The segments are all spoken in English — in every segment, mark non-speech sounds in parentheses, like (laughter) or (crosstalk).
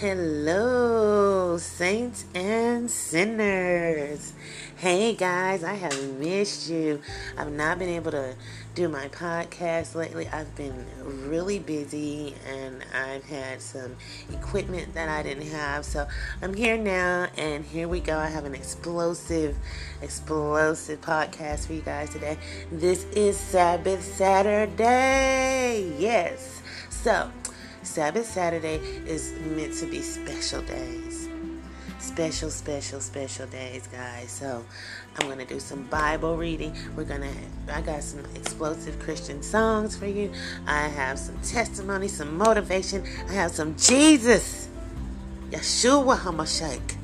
Hello, saints and sinners. Hey guys, I have missed you. I've not been able to do my podcast lately. I've been really busy and I've had some equipment that I didn't have. So I'm here now and here we go. I have an explosive, explosive podcast for you guys today. This is Sabbath Saturday. Yes. So, Sabbath Saturday is meant to be special days. Special, special, special days, guys. So I'm gonna do some Bible reading. We're gonna I got some explosive Christian songs for you. I have some testimony, some motivation. I have some Jesus, Yeshua Hamashiach,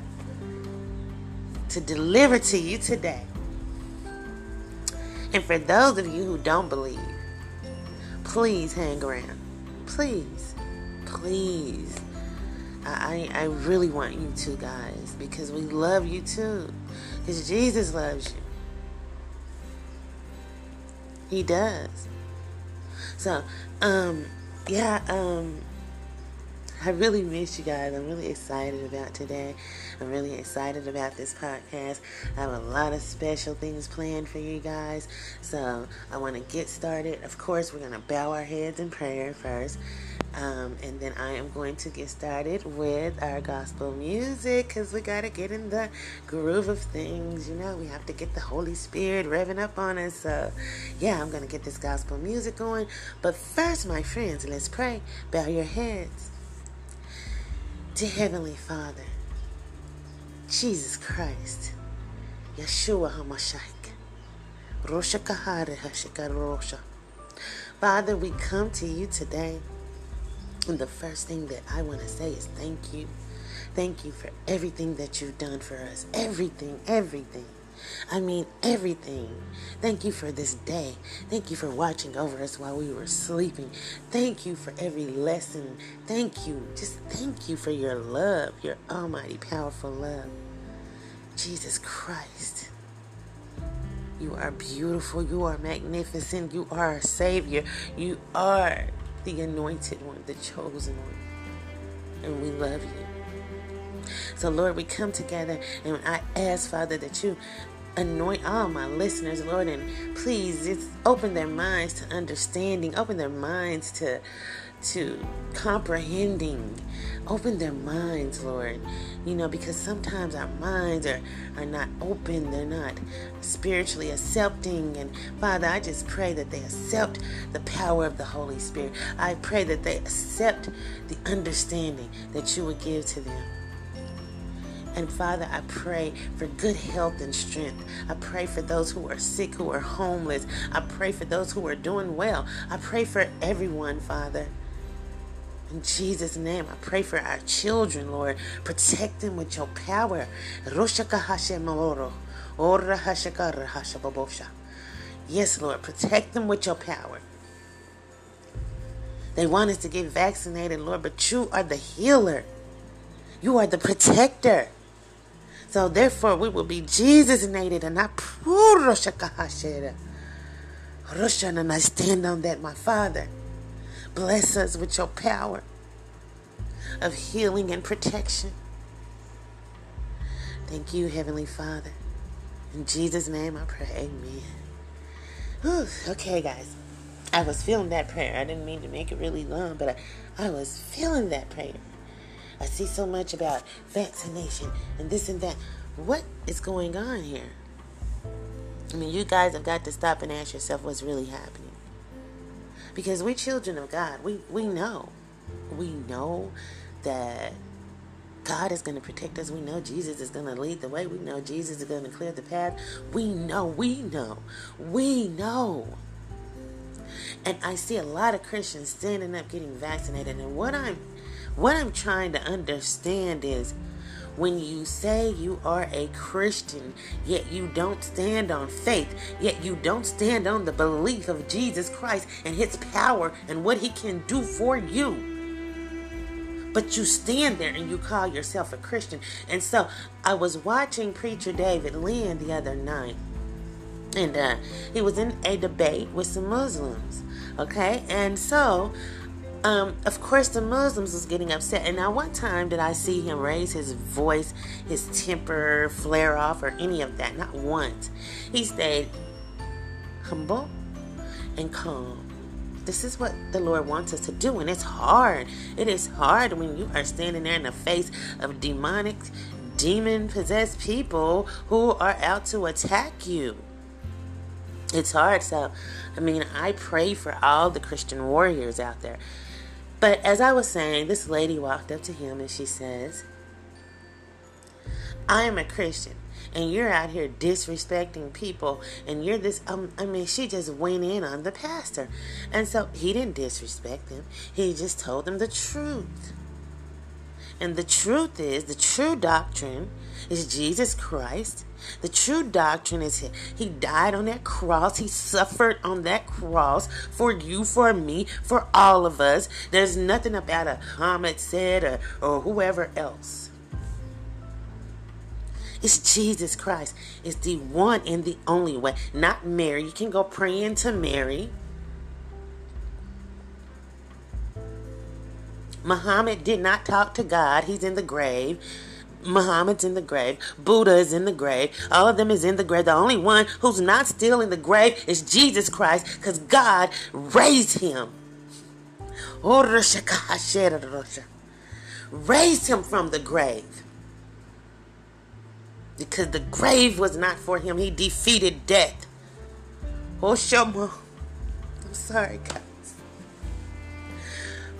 to deliver to you today. And for those of you who don't believe, please hang around. Please please. I, I really want you to, guys, because we love you too. Because Jesus loves you. He does. So, um, yeah, um, I really miss you guys. I'm really excited about today. I'm really excited about this podcast. I have a lot of special things planned for you guys. So I want to get started. Of course, we're going to bow our heads in prayer first. Um, and then I am going to get started with our gospel music because we got to get in the groove of things. You know, we have to get the Holy Spirit revving up on us. So, yeah, I'm going to get this gospel music going. But first, my friends, let's pray. Bow your heads. To Heavenly Father, Jesus Christ, Yeshua HaMashiach, Rosha Kahare Hashika Rosha. Father, we come to you today. And the first thing that I want to say is thank you. Thank you for everything that you've done for us. Everything, everything. I mean, everything. Thank you for this day. Thank you for watching over us while we were sleeping. Thank you for every lesson. Thank you. Just thank you for your love, your almighty, powerful love. Jesus Christ. You are beautiful. You are magnificent. You are our Savior. You are the anointed one, the chosen one. And we love you. So, Lord, we come together and I ask, Father, that you anoint all my listeners, Lord, and please just open their minds to understanding, open their minds to to comprehending. Open their minds, Lord. You know, because sometimes our minds are, are not open, they're not spiritually accepting. And Father, I just pray that they accept the power of the Holy Spirit. I pray that they accept the understanding that you would give to them. And Father, I pray for good health and strength. I pray for those who are sick, who are homeless. I pray for those who are doing well. I pray for everyone, Father. In Jesus' name, I pray for our children, Lord. Protect them with your power. Yes, Lord, protect them with your power. They want us to get vaccinated, Lord, but you are the healer. You are the protector. So therefore, we will be Jesus-nated and not puro And I stand on that, my Father. Bless us with your power of healing and protection. Thank you, Heavenly Father. In Jesus' name I pray. Amen. Whew. Okay, guys. I was feeling that prayer. I didn't mean to make it really long, but I, I was feeling that prayer. I see so much about vaccination and this and that. What is going on here? I mean, you guys have got to stop and ask yourself what's really happening. Because we're children of God. We we know. We know that God is going to protect us. We know Jesus is going to lead the way. We know Jesus is going to clear the path. We know, we know, we know. And I see a lot of Christians standing up getting vaccinated. And what I'm what I'm trying to understand is when you say you are a Christian, yet you don't stand on faith, yet you don't stand on the belief of Jesus Christ and his power and what he can do for you. But you stand there and you call yourself a Christian. And so I was watching Preacher David Lynn the other night. And uh, he was in a debate with some Muslims. Okay? And so um, of course, the Muslims was getting upset. And now, one time did I see him raise his voice, his temper flare off, or any of that? Not once. He stayed humble and calm. This is what the Lord wants us to do, and it's hard. It is hard when you are standing there in the face of demonic, demon possessed people who are out to attack you. It's hard. So, I mean, I pray for all the Christian warriors out there. But as I was saying, this lady walked up to him and she says, I am a Christian and you're out here disrespecting people and you're this um, i mean she just went in on the pastor. And so he didn't disrespect him he just told him the truth. And the truth is the true doctrine is jesus christ the true doctrine is he, died on that cross. He suffered on that cross for you, for me, for all of us. There's nothing about a Muhammad said or, or whoever else. It's Jesus Christ. It's the one and the only way. Not Mary. You can go praying to Mary. Muhammad did not talk to God. He's in the grave. Muhammad's in the grave. Buddha is in the grave. All of them is in the grave. The only one who's not still in the grave is Jesus Christ because God raised him. (laughs) Raised him from the grave because the grave was not for him. He defeated death. Oh. I'm sorry, guys.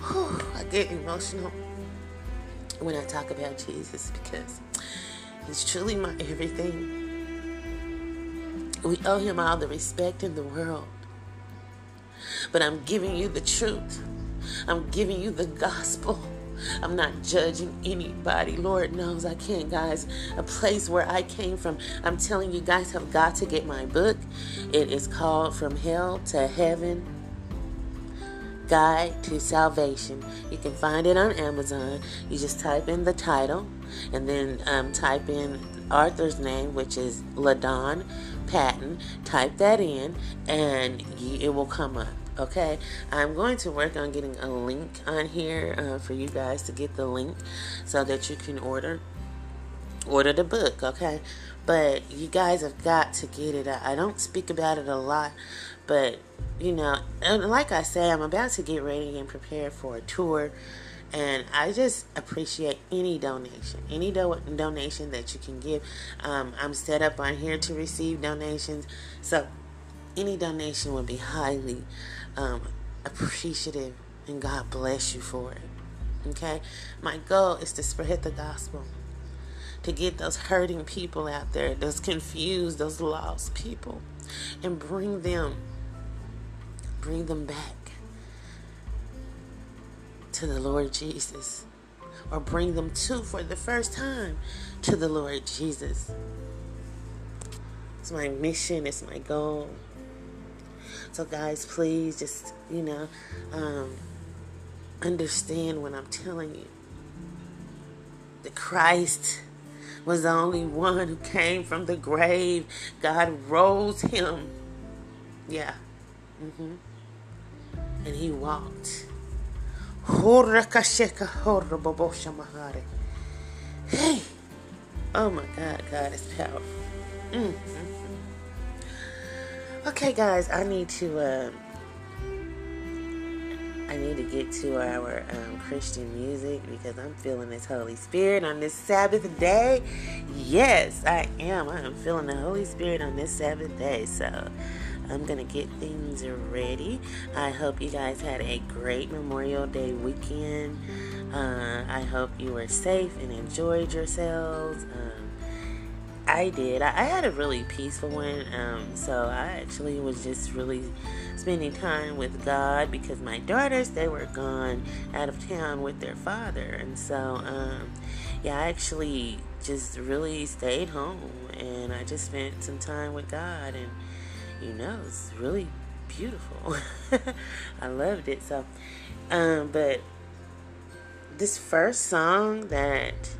I get emotional when I talk about Jesus because he's truly my everything. We owe him all the respect in the world. But I'm giving you the truth. I'm giving you the gospel. I'm not judging anybody. Lord knows I can't, guys. A place where I came from. I'm telling you guys have got to get my book. It is called From Hell to Heaven Guide to Salvation. You can find it on Amazon. You just type in the title and then um, type in Arthur's name, which is LaDon Patton. Type that in and it will come up okay i'm going to work on getting a link on here uh, for you guys to get the link so that you can order order the book okay but you guys have got to get it i don't speak about it a lot but you know like i say i'm about to get ready and prepare for a tour and I just appreciate any donation, any do- donation that you can give. Um, I'm set up on here to receive donations, so any donation would be highly um, appreciative, and God bless you for it. Okay? My goal is to spread the gospel, to get those hurting people out there, those confused, those lost people, and bring them, bring them back to the Lord Jesus, or bring them to for the first time to the Lord Jesus. It's my mission, it's my goal. So, guys, please just, you know, um, understand what I'm telling you. The Christ was the only one who came from the grave. God rose him. Yeah. Mm-hmm. And he walked. Hey. Oh my God, God is powerful. Mm-hmm. Okay, guys, I need to. Uh, I need to get to our um, Christian music because I'm feeling this Holy Spirit on this Sabbath day. Yes, I am. I am feeling the Holy Spirit on this Sabbath day. So I'm going to get things ready. I hope you guys had a great Memorial Day weekend. Uh, I hope you were safe and enjoyed yourselves. Um, I did. I, I, had a really peaceful one. Um, so I actually was just really spending time with God because my daughters they were gone out of town with their father, and so um, yeah, I actually just really stayed home and I just spent some time with God, and you know, it's really beautiful. (laughs) I loved it. So, um, but this first song that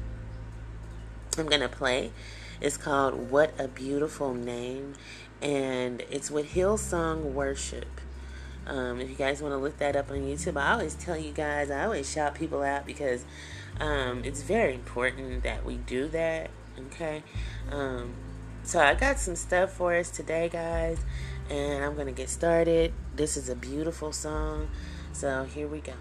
I'm gonna play is called What a Beautiful Name, and it's with Hillsong Worship. Um, if you guys want to look that up on YouTube, I always tell you guys, I always shout people out because um, it's very important that we do that. Okay. Um, so I got some stuff for us today, guys, and I'm going to get started. This is a beautiful song. So here we go.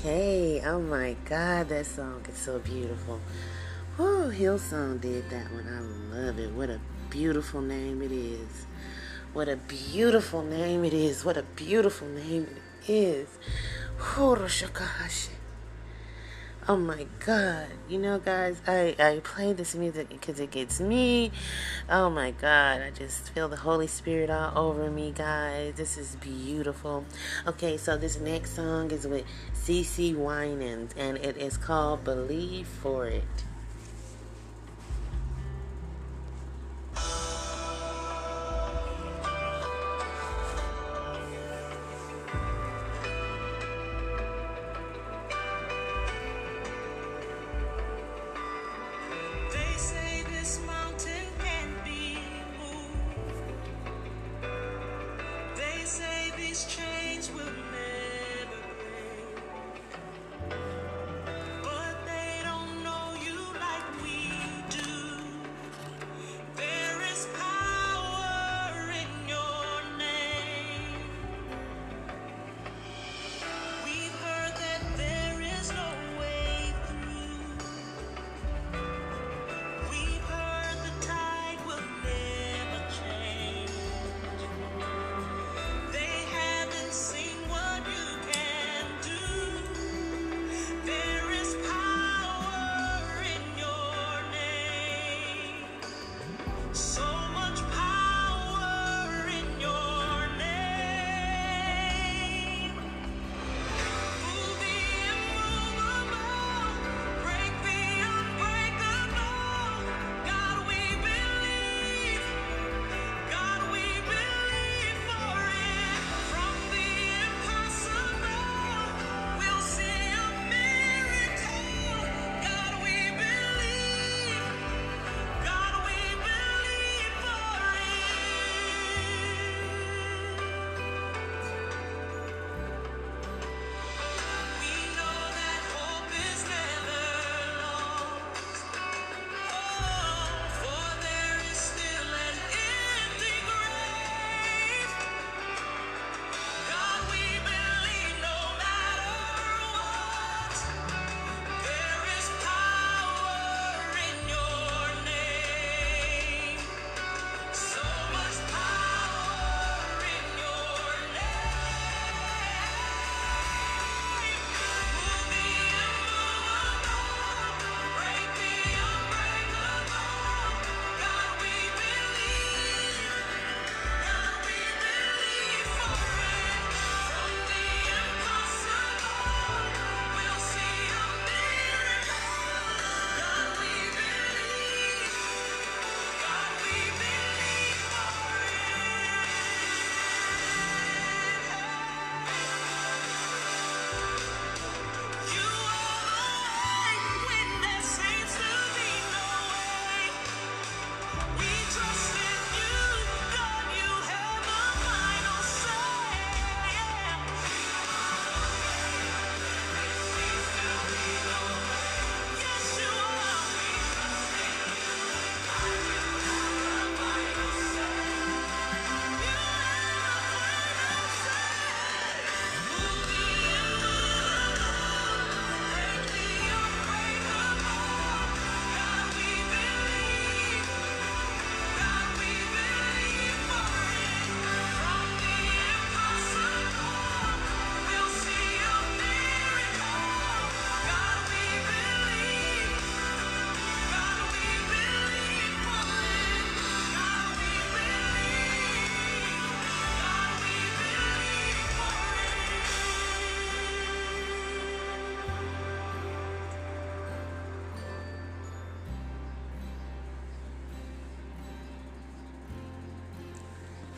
Okay. Oh my God, that song is so beautiful. Oh, Hillsong did that one. I love it. What a beautiful name it is. What a beautiful name it is. What a beautiful name it is. Horoshakahashi. Oh my God. You know, guys, I, I play this music because it gets me. Oh my God. I just feel the Holy Spirit all over me, guys. This is beautiful. Okay, so this next song is with CeCe Winans, and it is called Believe for It.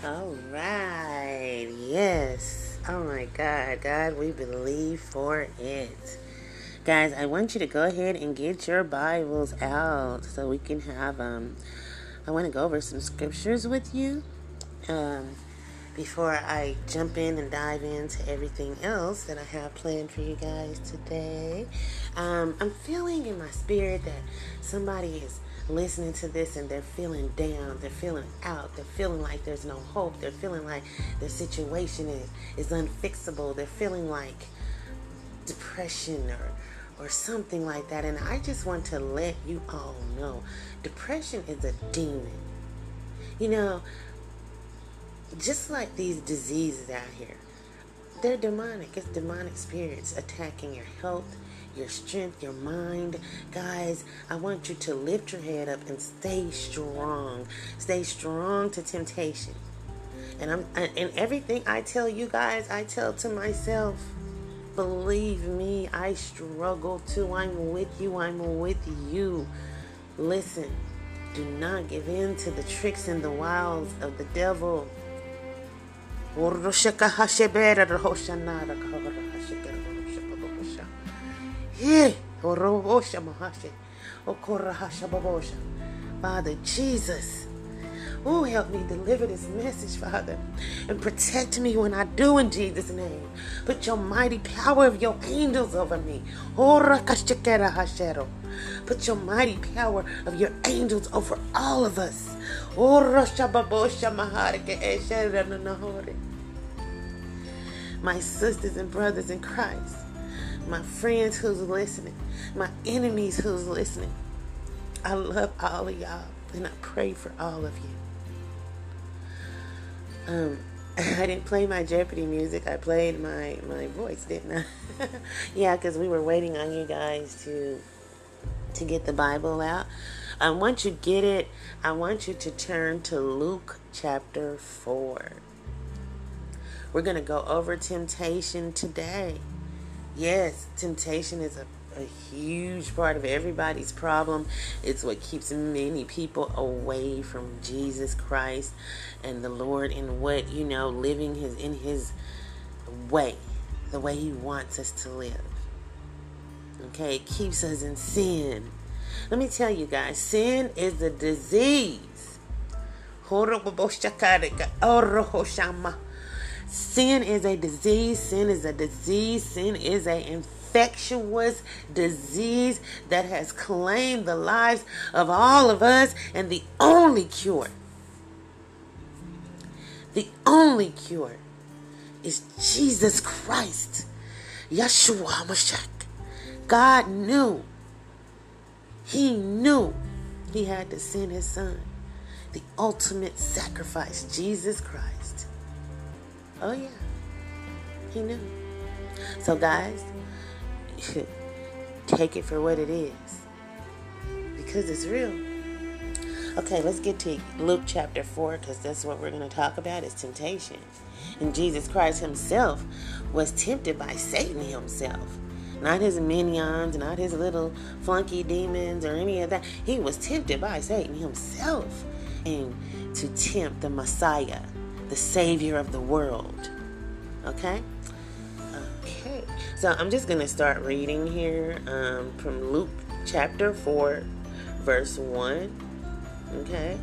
All right. Yes. Oh my God. God, we believe for it. Guys, I want you to go ahead and get your Bibles out so we can have um I want to go over some scriptures with you. Um before I jump in and dive into everything else that I have planned for you guys today. Um, I'm feeling in my spirit that somebody is listening to this and they're feeling down, they're feeling out, they're feeling like there's no hope, they're feeling like their situation is, is unfixable, they're feeling like depression or or something like that. And I just want to let you all know depression is a demon. You know, just like these diseases out here, they're demonic. It's demonic spirits attacking your health, your strength, your mind. Guys, I want you to lift your head up and stay strong. Stay strong to temptation. And I'm and everything I tell you guys, I tell to myself. Believe me, I struggle too. I'm with you. I'm with you. Listen, do not give in to the tricks and the wiles of the devil. Eh, Father Jesus, Oh, help me deliver this message, Father, and protect me when I do in Jesus' name. Put your mighty power of your angels over me. Put your mighty power of your angels over all of us. My sisters and brothers in Christ, my friends who's listening, my enemies who's listening, I love all of y'all and I pray for all of you. Um, (laughs) I didn't play my Jeopardy music. I played my my voice, didn't I? (laughs) yeah, because we were waiting on you guys to to get the Bible out. Um, once you get it, I want you to turn to Luke chapter four. We're gonna go over temptation today. Yes, temptation is a a huge part of everybody's problem. It's what keeps many people away from Jesus Christ and the Lord in what, you know, living his in his way, the way he wants us to live. Okay, it keeps us in sin. Let me tell you guys, sin is a disease. Sin is a disease. Sin is a disease. Sin is a infectious disease that has claimed the lives of all of us, and the only cure, the only cure is Jesus Christ, Yeshua HaMashiach. God knew, He knew He had to send His Son, the ultimate sacrifice, Jesus Christ. Oh, yeah, He knew. So, guys, (laughs) take it for what it is because it's real. Okay, let's get to Luke chapter 4 because that's what we're going to talk about is temptation. And Jesus Christ himself was tempted by Satan himself. Not his minions, not his little flunky demons or any of that. He was tempted by Satan himself and to tempt the Messiah, the Savior of the world. Okay? Okay, so I'm just going to start reading here um, from Luke chapter 4, verse 1. Okay.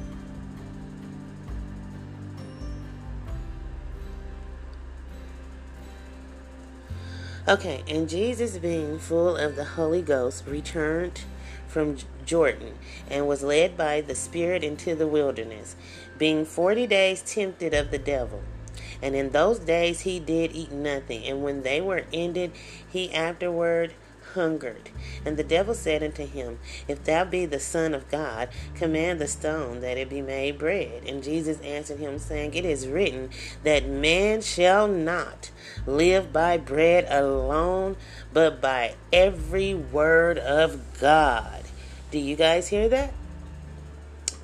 Okay, and Jesus, being full of the Holy Ghost, returned from Jordan and was led by the Spirit into the wilderness, being forty days tempted of the devil. And in those days he did eat nothing. And when they were ended, he afterward hungered. And the devil said unto him, If thou be the Son of God, command the stone that it be made bread. And Jesus answered him, saying, It is written that man shall not live by bread alone, but by every word of God. Do you guys hear that?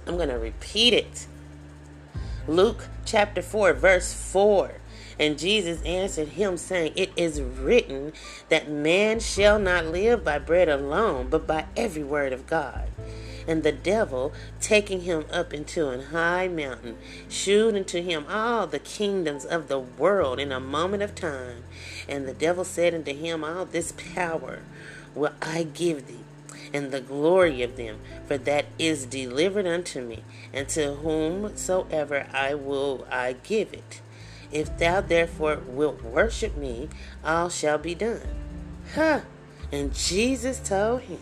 I'm going to repeat it. Luke chapter 4, verse 4. And Jesus answered him, saying, It is written that man shall not live by bread alone, but by every word of God. And the devil, taking him up into an high mountain, shewed unto him all the kingdoms of the world in a moment of time. And the devil said unto him, All this power will I give thee and the glory of them, for that is delivered unto me, and to whomsoever I will I give it. If thou therefore wilt worship me, all shall be done. Huh. And Jesus told him.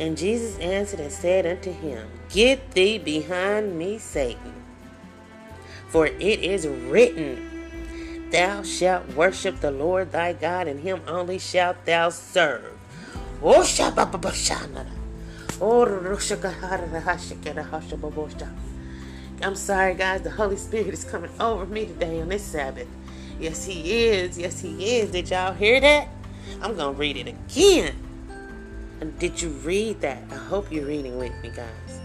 And Jesus answered and said unto him, Get thee behind me, Satan. For it is written, thou shalt worship the Lord thy God, and him only shalt thou serve. Oh, I'm sorry, guys. The Holy Spirit is coming over me today on this Sabbath. Yes, He is. Yes, He is. Did y'all hear that? I'm going to read it again. And did you read that? I hope you're reading with me, guys.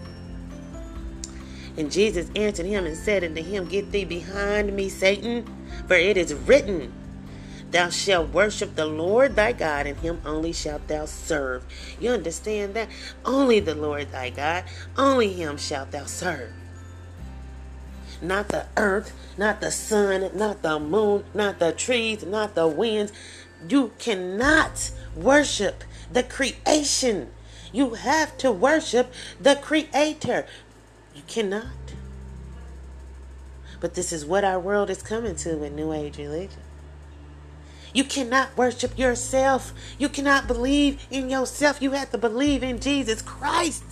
And Jesus answered him and said unto him, Get thee behind me, Satan, for it is written, Thou shalt worship the Lord thy God, and him only shalt thou serve. You understand that? Only the Lord thy God, only him shalt thou serve. Not the earth, not the sun, not the moon, not the trees, not the winds. You cannot worship the creation. You have to worship the creator. You cannot. But this is what our world is coming to with New Age religion. You cannot worship yourself. You cannot believe in yourself. You have to believe in Jesus Christ.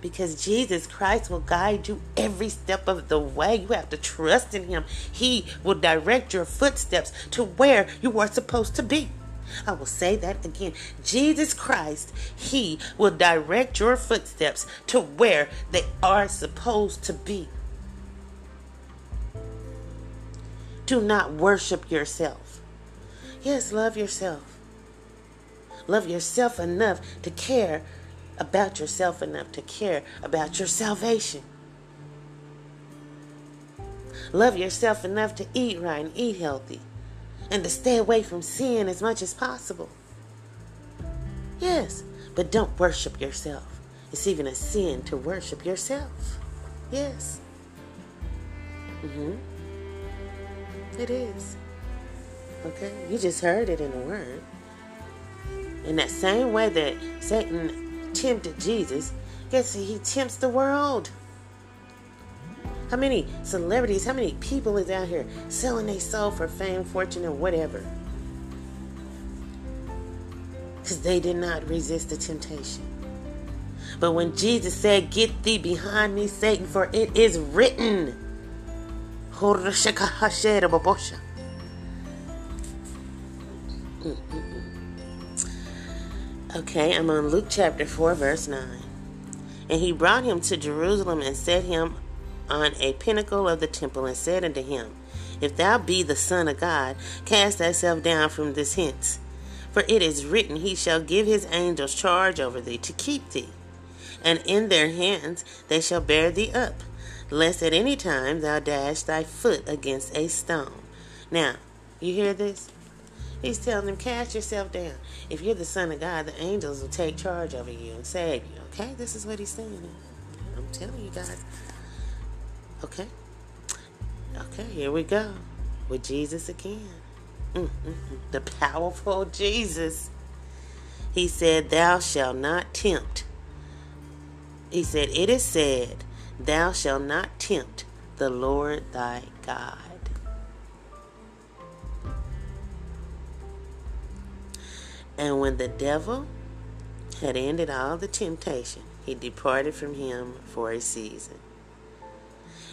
Because Jesus Christ will guide you every step of the way. You have to trust in Him. He will direct your footsteps to where you are supposed to be. I will say that again. Jesus Christ, He will direct your footsteps to where they are supposed to be. Do not worship yourself. Yes, love yourself. Love yourself enough to care about yourself enough to care about your salvation. Love yourself enough to eat right and eat healthy and to stay away from sin as much as possible. Yes, but don't worship yourself. It's even a sin to worship yourself. Yes. Mhm. It is. Okay? You just heard it in the word. In that same way that Satan tempted Jesus, guess he tempts the world. How many celebrities, how many people is out here selling their soul for fame, fortune, and whatever? Because they did not resist the temptation. But when Jesus said, Get thee behind me, Satan, for it is written. Okay, I'm on Luke chapter 4, verse 9. And he brought him to Jerusalem and set him on a pinnacle of the temple and said unto him, If thou be the Son of God, cast thyself down from this hence. For it is written, He shall give his angels charge over thee to keep thee, and in their hands they shall bear thee up, lest at any time thou dash thy foot against a stone. Now, you hear this? He's telling them, cast yourself down. If you're the Son of God, the angels will take charge over you and save you. Okay? This is what he's saying. I'm telling you guys. Okay. Okay, here we go. With Jesus again. Mm-mm-mm. The powerful (laughs) Jesus. He said, Thou shalt not tempt. He said, It is said, Thou shalt not tempt the Lord thy God. And when the devil had ended all the temptation, he departed from him for a season.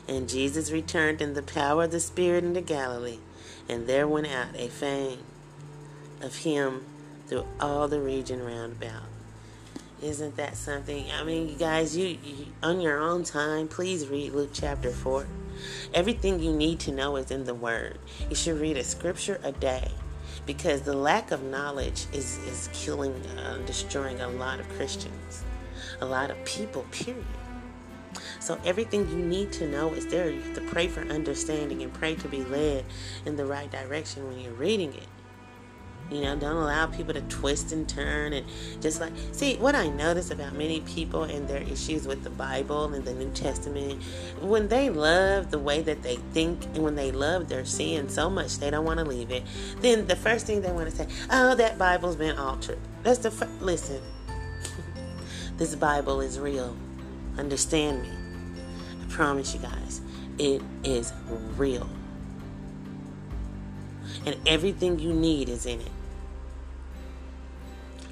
And Jesus returned in the power of the Spirit into Galilee, and there went out a fame of him through all the region round about. Isn't that something? I mean, you guys, you, you on your own time, please read Luke chapter 4. Everything you need to know is in the Word. You should read a scripture a day because the lack of knowledge is, is killing, uh, destroying a lot of Christians, a lot of people, period. So everything you need to know is there. You have to pray for understanding and pray to be led in the right direction when you're reading it. You know, don't allow people to twist and turn and just like see what I notice about many people and their issues with the Bible and the New Testament. When they love the way that they think and when they love their sin so much they don't want to leave it, then the first thing they want to say, "Oh, that Bible's been altered." That's the fir- listen. (laughs) this Bible is real. Understand me. I promise you guys, it is real. And everything you need is in it.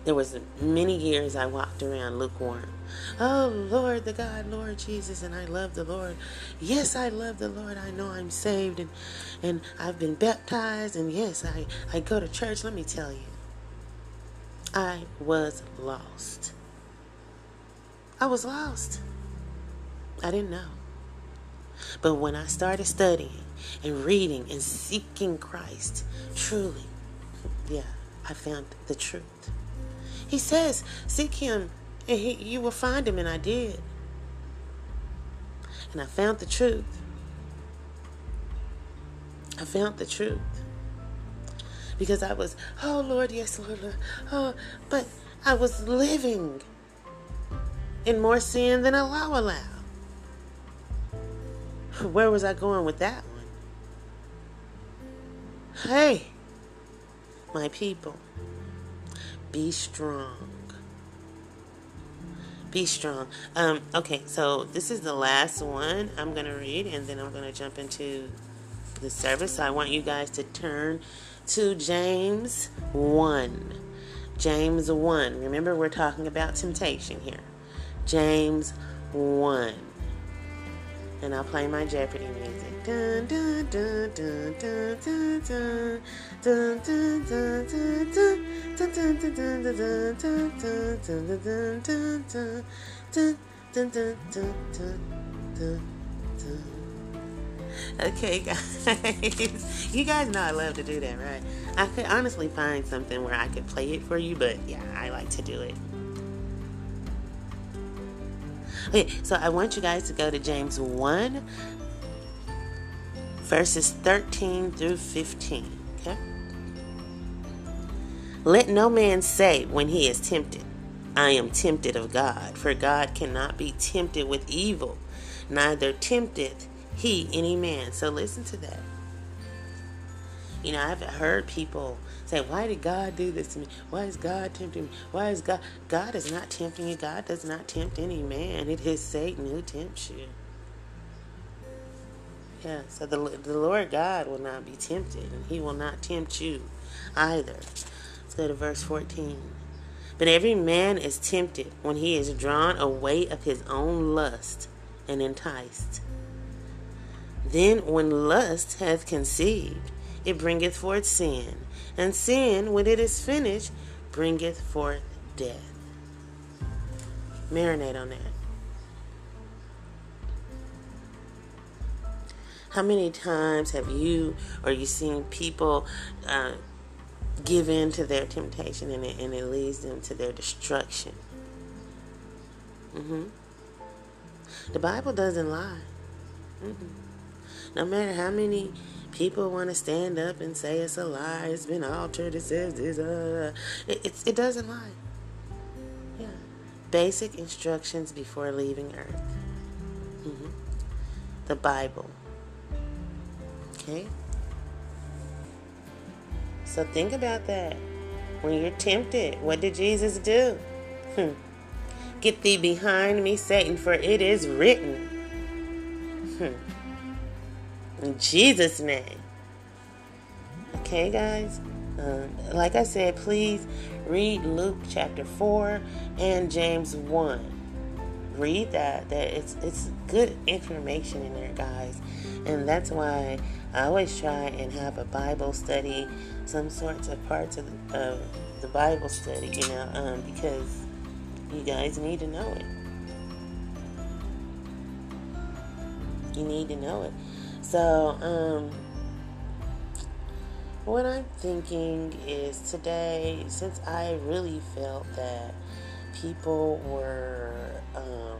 There was many years I walked around lukewarm. Oh Lord, the God, Lord Jesus, and I love the Lord. Yes, I love the Lord. I know I'm saved and and I've been baptized and yes, I I go to church. Let me tell you. I was lost. I was lost. I didn't know. But when I started studying and reading and seeking Christ, truly, yeah, I found the truth. He says, Seek him and he, you will find him, and I did. And I found the truth. I found the truth. Because I was, oh Lord, yes, Lord, Lord. Oh, but I was living in more sin than a law allow. Where was I going with that one? Hey, my people, be strong. Be strong. Um, okay, so this is the last one I'm going to read, and then I'm going to jump into the service. So I want you guys to turn to James 1. James 1. Remember, we're talking about temptation here. James 1 and I'll play my Jeopardy music. Okay, guys. You guys know I love to do that, right? I could honestly find something where I could play it for you, but yeah, I like to do it. Okay, so I want you guys to go to James 1, verses 13 through 15. Okay? Let no man say when he is tempted, I am tempted of God, for God cannot be tempted with evil, neither tempteth he any man. So listen to that. You know, I've heard people say, Why did God do this to me? Why is God tempting me? Why is God? God is not tempting you. God does not tempt any man. It is Satan who tempts you. Yeah, so the, the Lord God will not be tempted, and he will not tempt you either. Let's go to verse 14. But every man is tempted when he is drawn away of his own lust and enticed. Then, when lust hath conceived, it bringeth forth sin, and sin, when it is finished, bringeth forth death. Marinate on that. How many times have you or you seen people uh, give in to their temptation and it, and it leads them to their destruction? Mm-hmm. The Bible doesn't lie. Mm-mm. No matter how many people want to stand up and say it's a lie, it's been altered, it says this, uh, it, it, doesn't lie. Yeah. Basic instructions before leaving Earth. Mm-hmm. The Bible. Okay? So think about that. When you're tempted, what did Jesus do? Hmm. Get thee behind me, Satan, for it is written. In Jesus' name. Okay, guys? Um, like I said, please read Luke chapter 4 and James 1. Read that. That it's it's good information in there, guys. And that's why I always try and have a Bible study, some sorts of parts of the, of the Bible study, you know, um, because you guys need to know it. You need to know it. So, um, what I'm thinking is today, since I really felt that people were, um,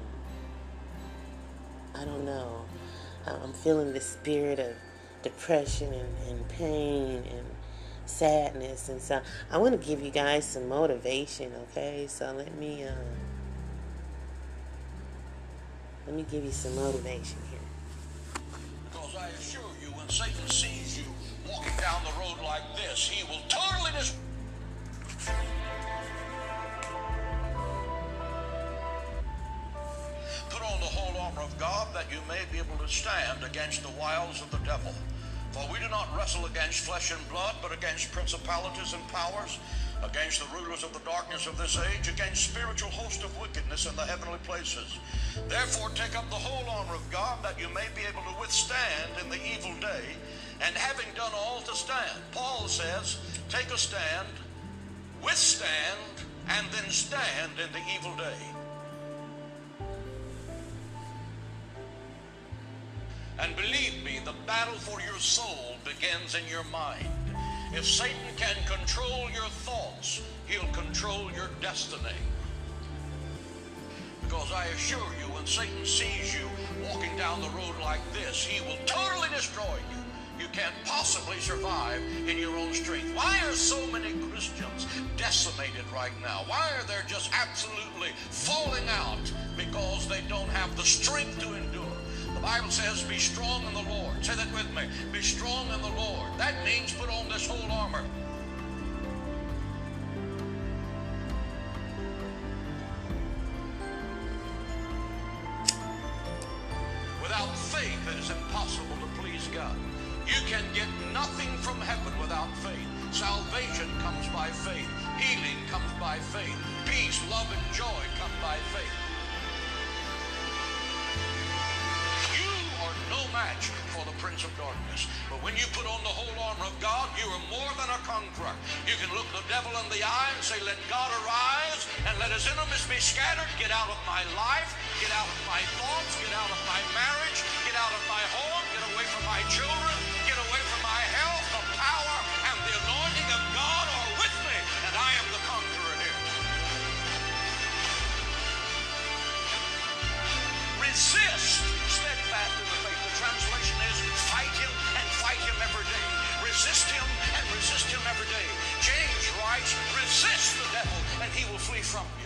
I don't know, I'm feeling the spirit of depression and, and pain and sadness. And so I want to give you guys some motivation, okay? So let me, um, let me give you some motivation here. When Satan sees you walking down the road like this, he will totally dis- Put on the whole armor of God that you may be able to stand against the wiles of the devil. For we do not wrestle against flesh and blood, but against principalities and powers against the rulers of the darkness of this age, against spiritual hosts of wickedness in the heavenly places. Therefore, take up the whole armor of God that you may be able to withstand in the evil day, and having done all to stand. Paul says, take a stand, withstand, and then stand in the evil day. And believe me, the battle for your soul begins in your mind. If Satan can control your thoughts, he'll control your destiny. Because I assure you, when Satan sees you walking down the road like this, he will totally destroy you. You can't possibly survive in your own strength. Why are so many Christians decimated right now? Why are they just absolutely falling out? Because they don't have the strength to endure. Bible says, be strong in the Lord. Say that with me. Be strong in the Lord. That means put on this whole armor. Without faith, it is impossible to please God. You can get nothing from heaven without faith. Salvation comes by faith. Healing comes by faith. Peace, love, and joy come by faith. Match for the prince of darkness. But when you put on the whole armor of God, you are more than a conqueror. You can look the devil in the eye and say, Let God arise and let his enemies be scattered. Get out of my life. Get out of my thoughts. Get out of my marriage. Get out of my home. Get away from my children. Writes, resist the devil and he will flee from you.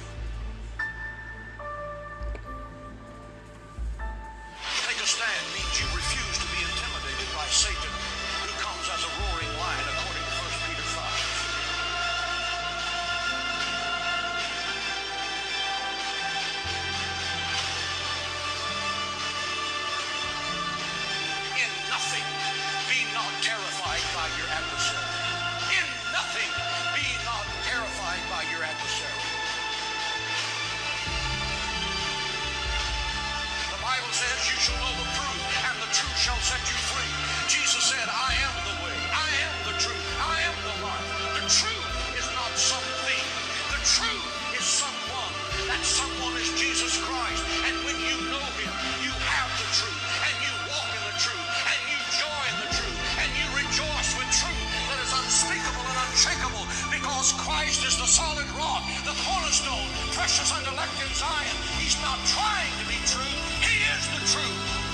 Solid rock, the cornerstone, precious and elect in Zion. He's not trying to be true, he is the truth.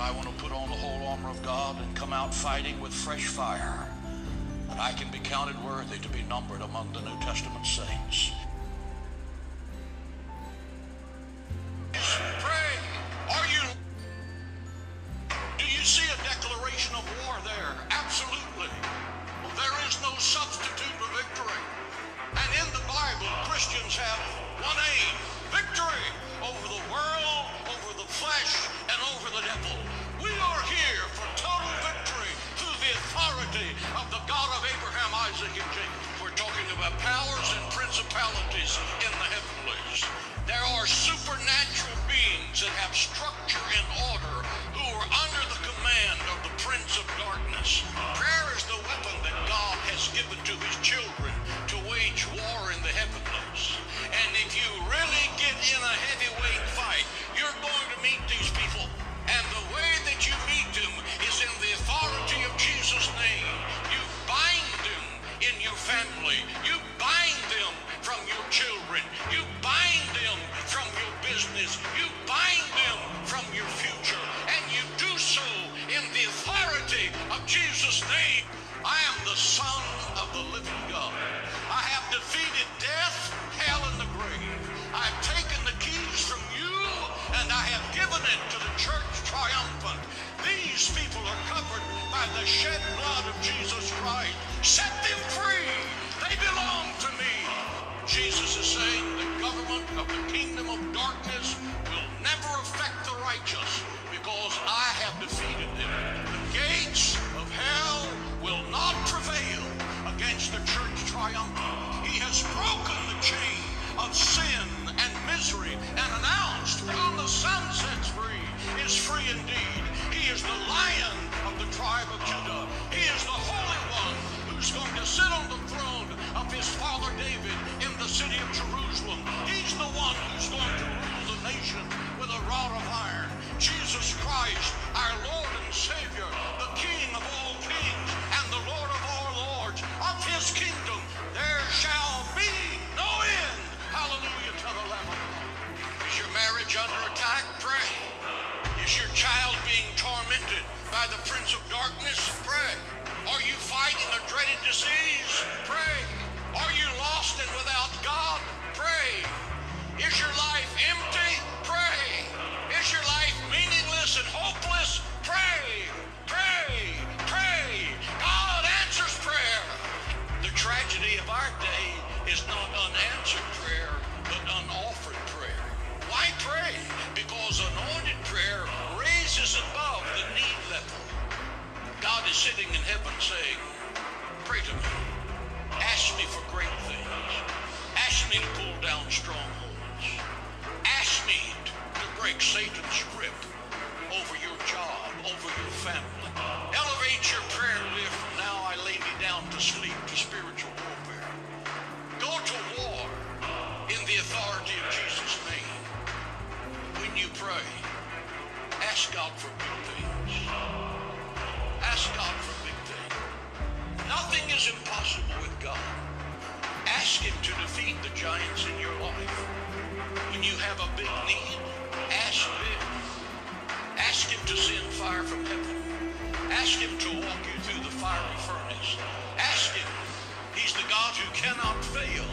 I want to put on the whole armor of God and come out fighting with fresh fire, that I can be counted worthy to be numbered among the New Testament saints. The shed blood of Jesus Christ. Set them free. They belong to me. Jesus is saying the government of the kingdom of darkness will never affect the righteous because I have defeated them. The gates of hell will not prevail against the church triumphant. He has broken the chain of sin and misery and announced, whom the Son sets free is free indeed. He is the lion tribe of Judah. He is the Holy One who's going to sit on the throne of his father David in the city of Jerusalem. He's the one who's going to rule the nation with a rod of iron. Jesus Christ, our Lord and Savior, the King of all kings and the Lord of all lords. Of his kingdom there shall be no end. Hallelujah to the Lamb. Is your marriage under attack? Pray. Is your child being tormented by the prince of darkness? Pray. Are you fighting a dreaded disease? Pray. Are you lost and without God? Pray. Is your life empty? Pray. Is your life meaningless and hopeless? Pray. Pray. Pray. God answers prayer. The tragedy of our day is not unanswered prayer, but unoffered prayer. Why pray? Because anointed prayer raises above the need level. God is sitting in heaven saying, Pray to me. Ask me for great things. Ask me to pull down strongholds. Ask me to break Satan's grip over your job, over your family. Elevate your prayer live from now I lay me down to sleep to spiritual warfare. Go to war in the authority of Jesus' name. When you pray, ask God for big things. Ask God for big things. Nothing is impossible with God. Ask Him to defeat the giants in your life. When you have a big need, ask big. Ask Him to send fire from heaven. Ask Him to walk you through the fiery furnace. Ask Him. He's the God who cannot fail.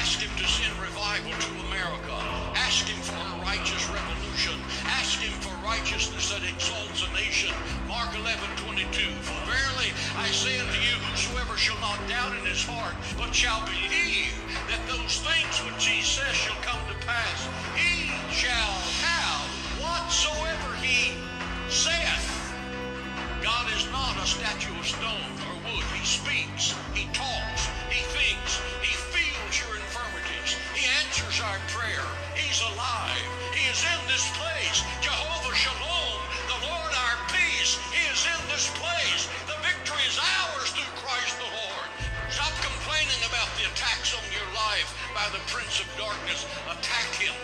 Ask Him to send revival to America. Ask Him for a righteous revolution. Ask Him for righteousness that exalts a nation. Mark 11, 22. For verily I say unto you, whosoever shall not doubt in his heart, but shall believe that those things which he says shall come to pass, he shall have whatsoever he saith. God is not a statue of stone. He speaks, He talks, He thinks, He feels your infirmities. He answers our prayer. He's alive. He is in this place. Jehovah Shalom, the Lord our peace, He is in this place. The victory is ours through Christ the Lord. Stop complaining about the attacks on your life by the prince of darkness. Attack him.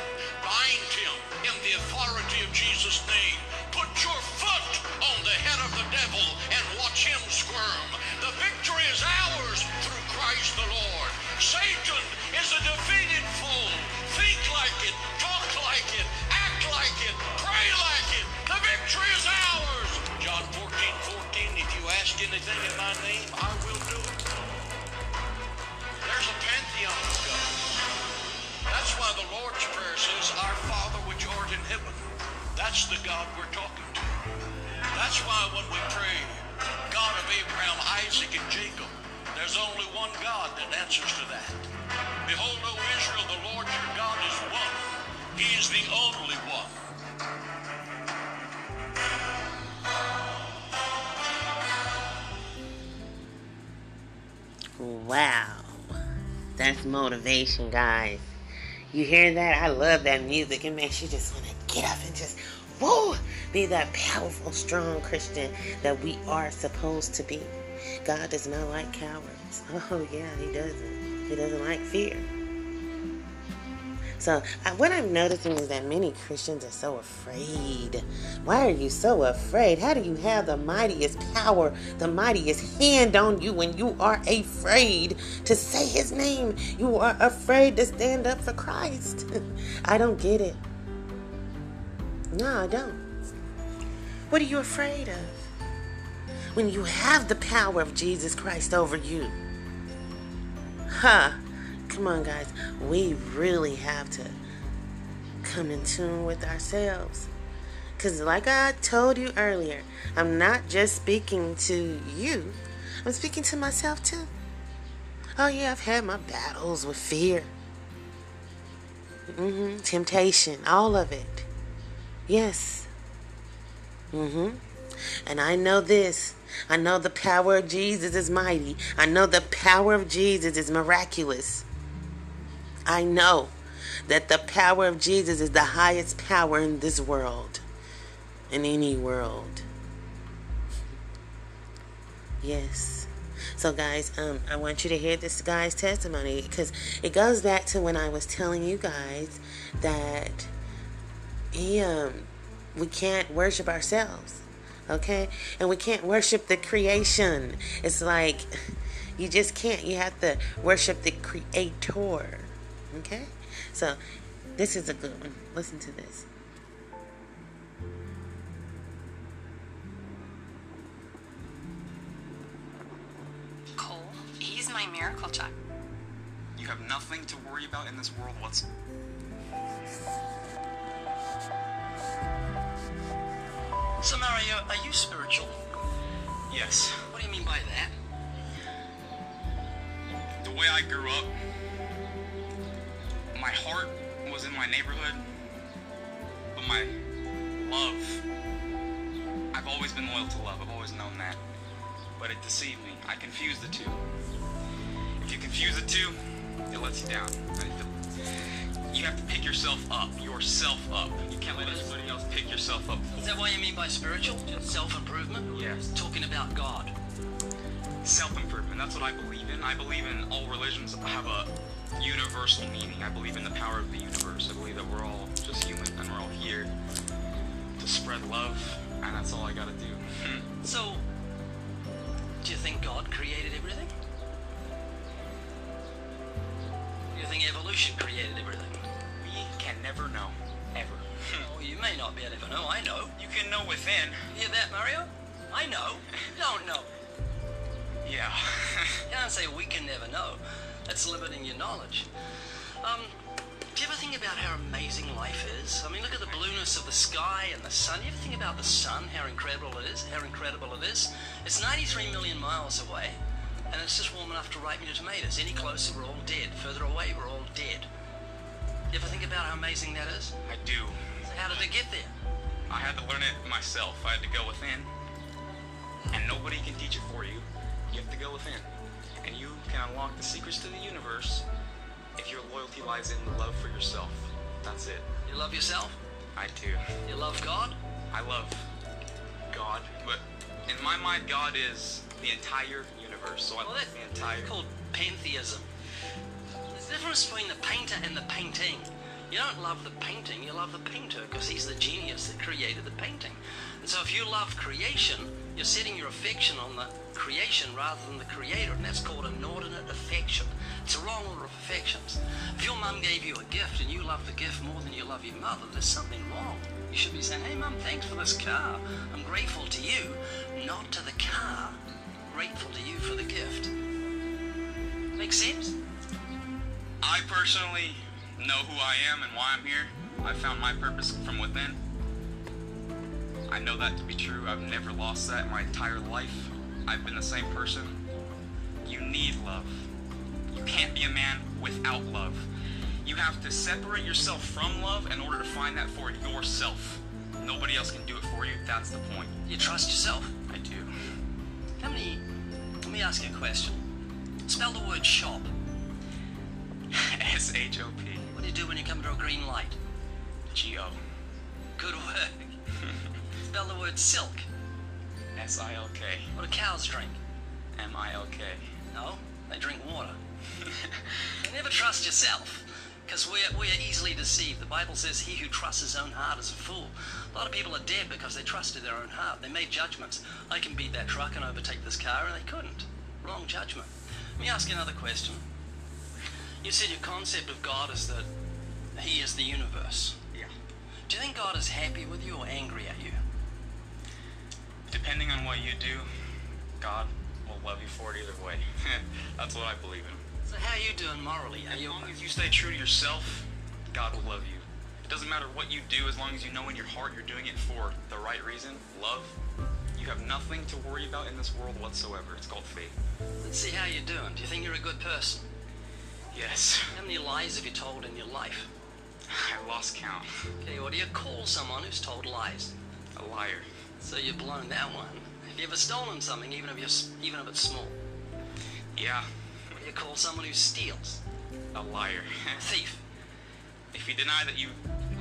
Bind him in the authority of Jesus' name. Put your foot on the head of the devil and watch him squirm. The victory is ours through Christ the Lord. Satan is a defeated foe. Think like it, talk like it, act like it, pray like it. The victory is ours. John 14, 14, if you ask anything in my name, I will do it. There's a pantheon of God. That's why the Lord's Prayer says, Our Father which art in heaven. That's the God we're talking to. That's why when we pray, God of Abraham, Isaac, and Jacob, there's only one God that answers to that. Behold, O Israel, the Lord your God is one. He is the only one. Wow. That's motivation, guys. You hear that? I love that music. It makes you just want to get up and just, whoa, be that powerful, strong Christian that we are supposed to be. God does not like cowards. (laughs) Oh, yeah, He doesn't. He doesn't like fear. So, what I'm noticing is that many Christians are so afraid. Why are you so afraid? How do you have the mightiest power, the mightiest hand on you when you are afraid to say His name? You are afraid to stand up for Christ. (laughs) I don't get it. No, I don't. What are you afraid of? When you have the power of Jesus Christ over you. Huh. Come on, guys. We really have to come in tune with ourselves. Because, like I told you earlier, I'm not just speaking to you, I'm speaking to myself too. Oh, yeah, I've had my battles with fear, mm-hmm. temptation, all of it. Yes. Mm-hmm. And I know this. I know the power of Jesus is mighty. I know the power of Jesus is miraculous. I know that the power of Jesus is the highest power in this world, in any world. Yes. So, guys, um, I want you to hear this guy's testimony because it goes back to when I was telling you guys that he, um, we can't worship ourselves, okay? And we can't worship the creation. It's like you just can't. You have to worship the creator, okay? So, this is a good one. Listen to this. Cole, he's my miracle child. You have nothing to worry about in this world whatsoever. So, Mario, are you spiritual? Yes. What do you mean by that? The way I grew up, my heart was in my neighborhood, but my love, I've always been loyal to love. I've always known that. But it deceived me. I confused the two. If you confuse the two, it lets you down. You have to pick yourself up, yourself up. You can't let anybody else pick yourself up. Is that what you mean by spiritual? Self improvement? Yes. Talking about God. self-improvement that's what i believe in i believe in all religions have a universal meaning i believe in the power of the universe i believe that we're all just human and we're all here to spread love and that's all i gotta do hmm. So, do you think God created everything? Do you think evolution created everything? We can never know ever Well, you may not be able to know. I know. you can know within Hear that, Mario? I know. You (laughs) don't know. yeah (laughs) You can't say we can never know. That's limiting your knowledge. Um, do you ever think about how amazing life is? I mean, look at the blueness of the sky and the sun. You ever think about the sun, how incredible it is? How incredible it is? It's 93 million miles away, and it's just warm enough to ripen your tomatoes. Any closer, we're all dead. Further away, we're all dead. You ever think about how amazing that is? i do So how did it get there? i had to learn it myself i had to go within and nobody can teach it for you you have to go within and you can unlock the secrets to the universe if your loyalty lies in the love for yourself that's it You love yourself? I do. You love God? I love God, but in my mind, God is the entire universe. So I Well, love the entire. It's called pantheism. A difference between the painter and the painting. You don't love the painting, you love the painter because he's the genius that created the painting. And so if you love creation, you're setting your affection on the creation rather than the creator, and that's called inordinate affection. It's a wrong order of affections. If your mum gave you a gift and you love the gift more than you love your mother, there's something wrong. You should be saying, hey mum, thanks for this car. I'm grateful to you, not to the car. Grateful to you for the gift. Make sense? I personally know who I am and why I'm here. I found my purpose from within. I know that to be true. I've never lost that in my entire life. I've been the same person. You need love. You can't be a man without love. You have to separate yourself from love in order to find that for yourself. Nobody else can do it for you. That's the point. You trust yourself? I do. How many? Let me ask you a question. Spell the word shop. S H O P What do you do when you come to a green light? G O Good work. (laughs) Spell the word silk. S I L K What do cows drink? M I L K. No, they drink water. (laughs) You never trust yourself, because we're, we're easily deceived. The Bible says, He who trusts his own heart is a fool. A lot of people are dead because they trusted their own heart. They made judgments. I can beat that truck and overtake this car, and they couldn't. Wrong judgment. Let me ask you another question. You said your concept of God is that He is the universe. Yeah. Do you think God is happy with you or angry at you? Depending on what you do, God will love you for it either way. (laughs) That's what I believe in. So how are you doing morally? Are As you? long as you stay true to yourself, God will love you. It doesn't matter what you do, as long as you know in your heart you're doing it for the right reason, love. You have nothing to worry about in this world whatsoever. It's called faith. Let's see how you're doing. Do you think you're a good person? Yes. How many lies have you told in your life? I lost count. Okay, what do you call someone who's told lies? A liar. So you've blown that one. Have you ever stolen something, even if you're even if it's small? Yeah, What do you call someone who steals? a liar. A (laughs) thief. if you deny that you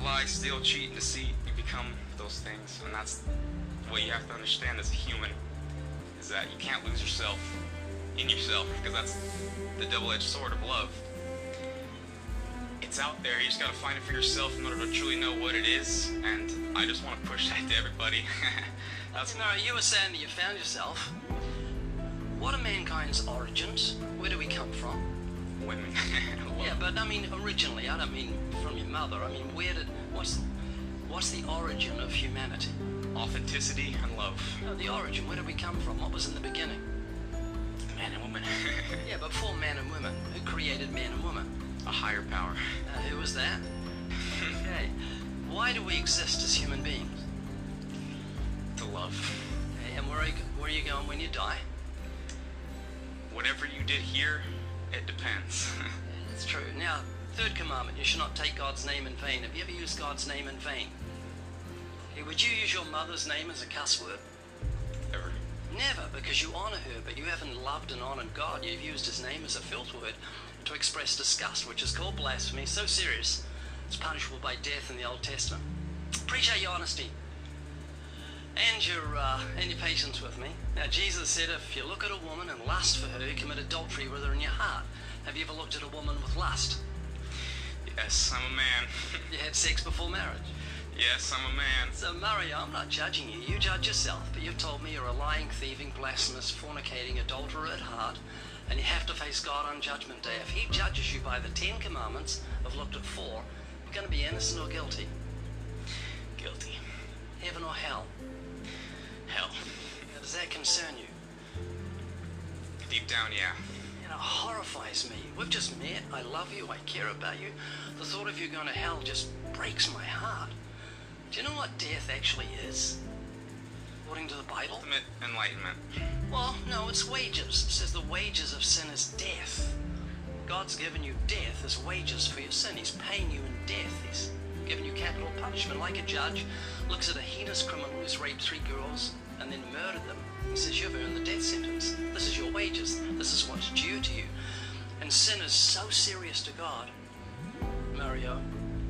lie, steal, cheat, and deceit, you become those things. And that's what you have to understand as a human, is that you can't lose yourself in yourself, because that's the double-edged sword of love. It's out there, you just gotta find it for yourself in order to truly know what it is, and I just want to push that to everybody. (laughs) that's No, you were saying that you found yourself. What are mankind's origins? Where do we come from? women. (laughs) Yeah, but I mean originally. I don't mean from your mother. I mean where did what's what's the origin of humanity? Authenticity and love. No, the origin. Where did we come from? What was in the beginning? Man and woman. (laughs) Yeah, but before man and woman. Who created man and woman? A higher power. Uh, who was that? (laughs) okay. Why do we exist as human beings? To love. Okay, and where are you, where are you going when you die? Whatever you did here, it depends. (laughs) That's true. Now, third commandment: you should not take God's name in vain. Have you ever used God's name in vain? Okay, would you use your mother's name as a cuss word? Ever. Never, because you honor her, but you haven't loved and honored God. You've used his name as a filth word to express disgust, which is called blasphemy. So serious, it's punishable by death in the Old Testament. Appreciate your honesty and your uh, and your patience with me. Now, Jesus said, if you look at a woman and lust for her, you commit adultery with her in your heart. Have you ever looked at a woman with lust? Yes, I'm a man. (laughs) You had sex before marriage. yes, I'm a man. So, Mario, I'm not judging you. You judge yourself. But you've told me you're a lying, thieving, blasphemous, fornicating adulterer at heart, and you have to face God on Judgment Day. If He judges you by the Ten Commandments, I've looked at four, you're going to be innocent or guilty. Guilty. Heaven or hell. Hell. Now, does that concern you? Deep down, yeah. It horrifies me. We've just met. I love you. I care about you. The thought of you going to hell just breaks my heart. Do you know what death actually is? According to the Bible? Ultimate enlightenment. Well, no, it's wages. It says the wages of sin is death. God's given you death as wages for your sin. He's paying you in death. He's given you capital punishment. Like a judge looks at a heinous criminal who's raped three girls and then murdered them. He says, You've earned the death sentence. This is your wages. This is what's due to you. And sin is so serious to God, Mario,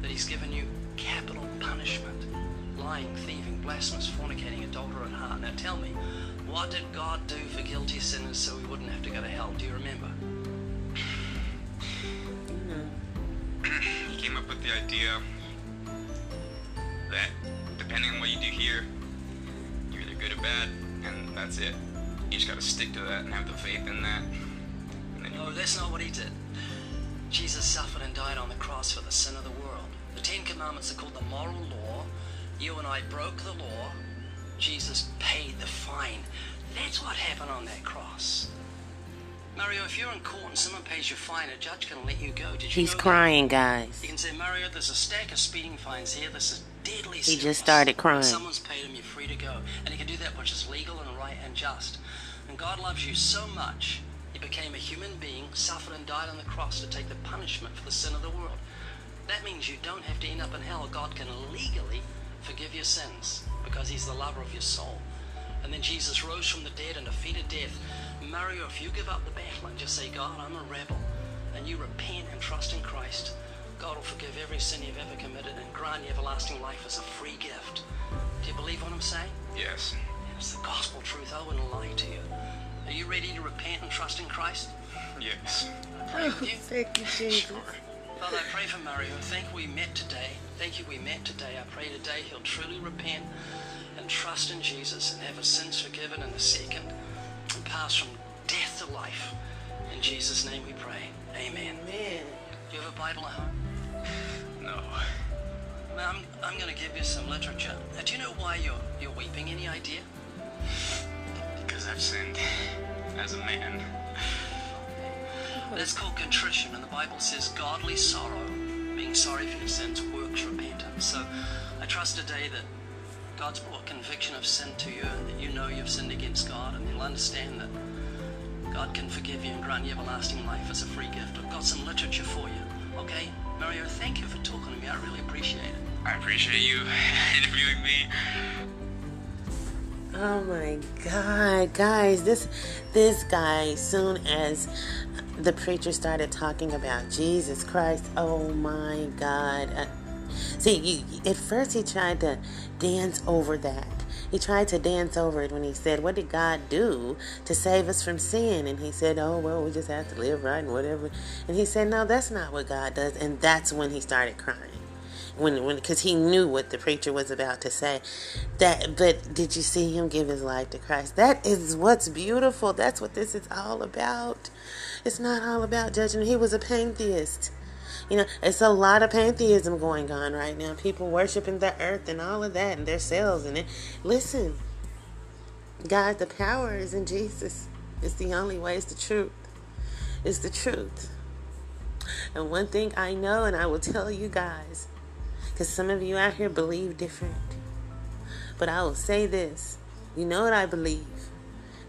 that He's given you capital punishment. Lying, thieving, blasphemous, fornicating, adulterer at heart. Now tell me, what did God do for guilty sinners so we wouldn't have to go to hell? Do you remember? He came up with the idea that depending on what you do here, you're either good or bad, and that's it. You just gotta stick to that and have the faith in that. And then you No, that's not what he did. Jesus suffered and died on the cross for the sin of the world. The Ten Commandments are called the moral law. You and I broke the law. Jesus paid the fine. That's what happened on that cross. Mario, if you're in court and someone pays your fine, a judge can let you go. Did you He's know that? crying, guys. You can say, Mario, there's a stack of speeding fines here. This is deadly serious." He serious. just started crying. Someone's paid him, you're free to go. And he can do that which is legal and right and just. And God loves you so much, he became a human being, suffered and died on the cross to take the punishment for the sin of the world. That means you don't have to end up in hell. God can legally forgive your sins because he's the lover of your soul. And then Jesus rose from the dead and defeated death. Mario, if you give up the battle and just say, God, I'm a rebel, and you repent and trust in Christ, God will forgive every sin you've ever committed and grant you everlasting life as a free gift. Do you believe what I'm saying? Yes. It's the gospel truth. I wouldn't lie to you. Are you ready to repent and trust in Christ? Yes. I pray with you. Thank you, Jesus. Sure. Father, I pray for Mario. Thank we met today. Thank you we met today. I pray today he'll truly repent and trust in Jesus and have his sins forgiven in a second and pass from death to life. In Jesus' name we pray. Amen. Man. Do you have a Bible at home? No. Now, I'm, I'm going to give you some literature. Now, do you know why you're, you're weeping? Any idea? Because I've sinned as a man. That's called contrition, and the Bible says godly sorrow, being sorry for your sins, works repentance. So I trust today that God's brought conviction of sin to you, and that you know you've sinned against God, and you'll understand that God can forgive you and grant you everlasting life as a free gift. I've got some literature for you. Okay, Mario, thank you for talking to me. I really appreciate it. I appreciate you (laughs) interviewing me. Oh my God, guys! This this guy, soon as the preacher started talking about Jesus Christ, oh my God! Uh, see, at first he tried to dance over that. He tried to dance over it when he said, "What did God do to save us from sin?" And he said, "Oh well, we just have to live right and whatever." And he said, "No, that's not what God does." And that's when he started crying when when because he knew what the preacher was about to say. That but did you see him give his life to christ? That is what's beautiful. That's what this is all about. It's not all about judging. He was a pantheist. You know it's a lot of pantheism going on right now. People worshiping the earth and all of that and their cells and it. Listen god the power is in jesus. It's the only way. It's the truth. It's the truth. And one thing I know, and I will tell you guys, because some of you out here believe different. But I will say this you know what I believe?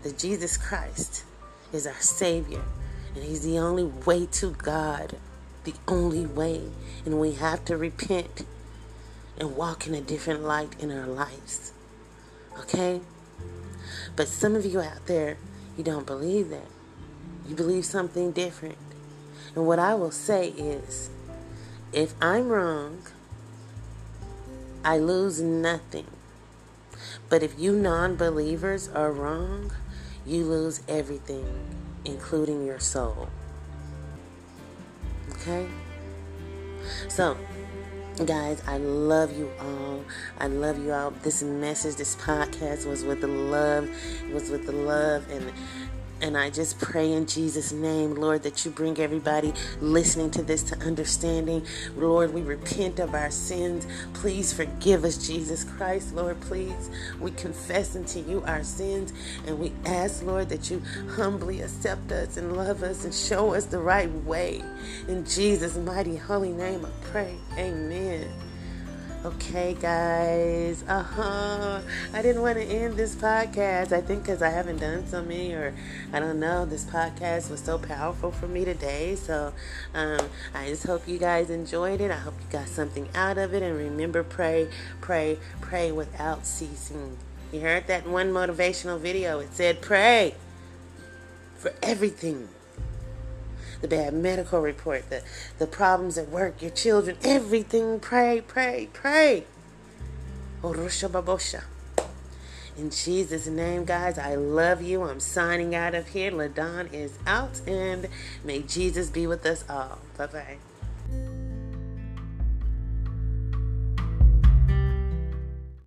That Jesus Christ is our Savior, and He's the only way to God. The only way. And we have to repent and walk in a different light in our lives. Okay? But some of you out there, you don't believe that. You believe something different. And what I will say is if I'm wrong, I lose nothing. But if you non believers are wrong, you lose everything, including your soul. Okay? So, guys, I love you all. I love you all. This message, this podcast was with the love, was with the love and and I just pray in Jesus' name, Lord, that you bring everybody listening to this to understanding. Lord, we repent of our sins. Please forgive us, Jesus Christ. Lord, please. We confess unto you our sins and we ask, Lord, that you humbly accept us and love us and show us the right way. In Jesus' mighty holy name, I pray. Amen. Okay, guys. Uh huh. I didn't want to end this podcast. I think because I haven't done so many, or I don't know. This podcast was so powerful for me today. So um, I just hope you guys enjoyed it. I hope you got something out of it. And remember, pray, pray, pray without ceasing. You heard that one motivational video? It said, pray for everything the bad medical report, the, the problems at work, your children, everything. Pray, pray, pray. Orusha Babosha. In Jesus' name, guys, I love you. I'm signing out of here. LaDon is out, and may Jesus be with us all. Bye bye.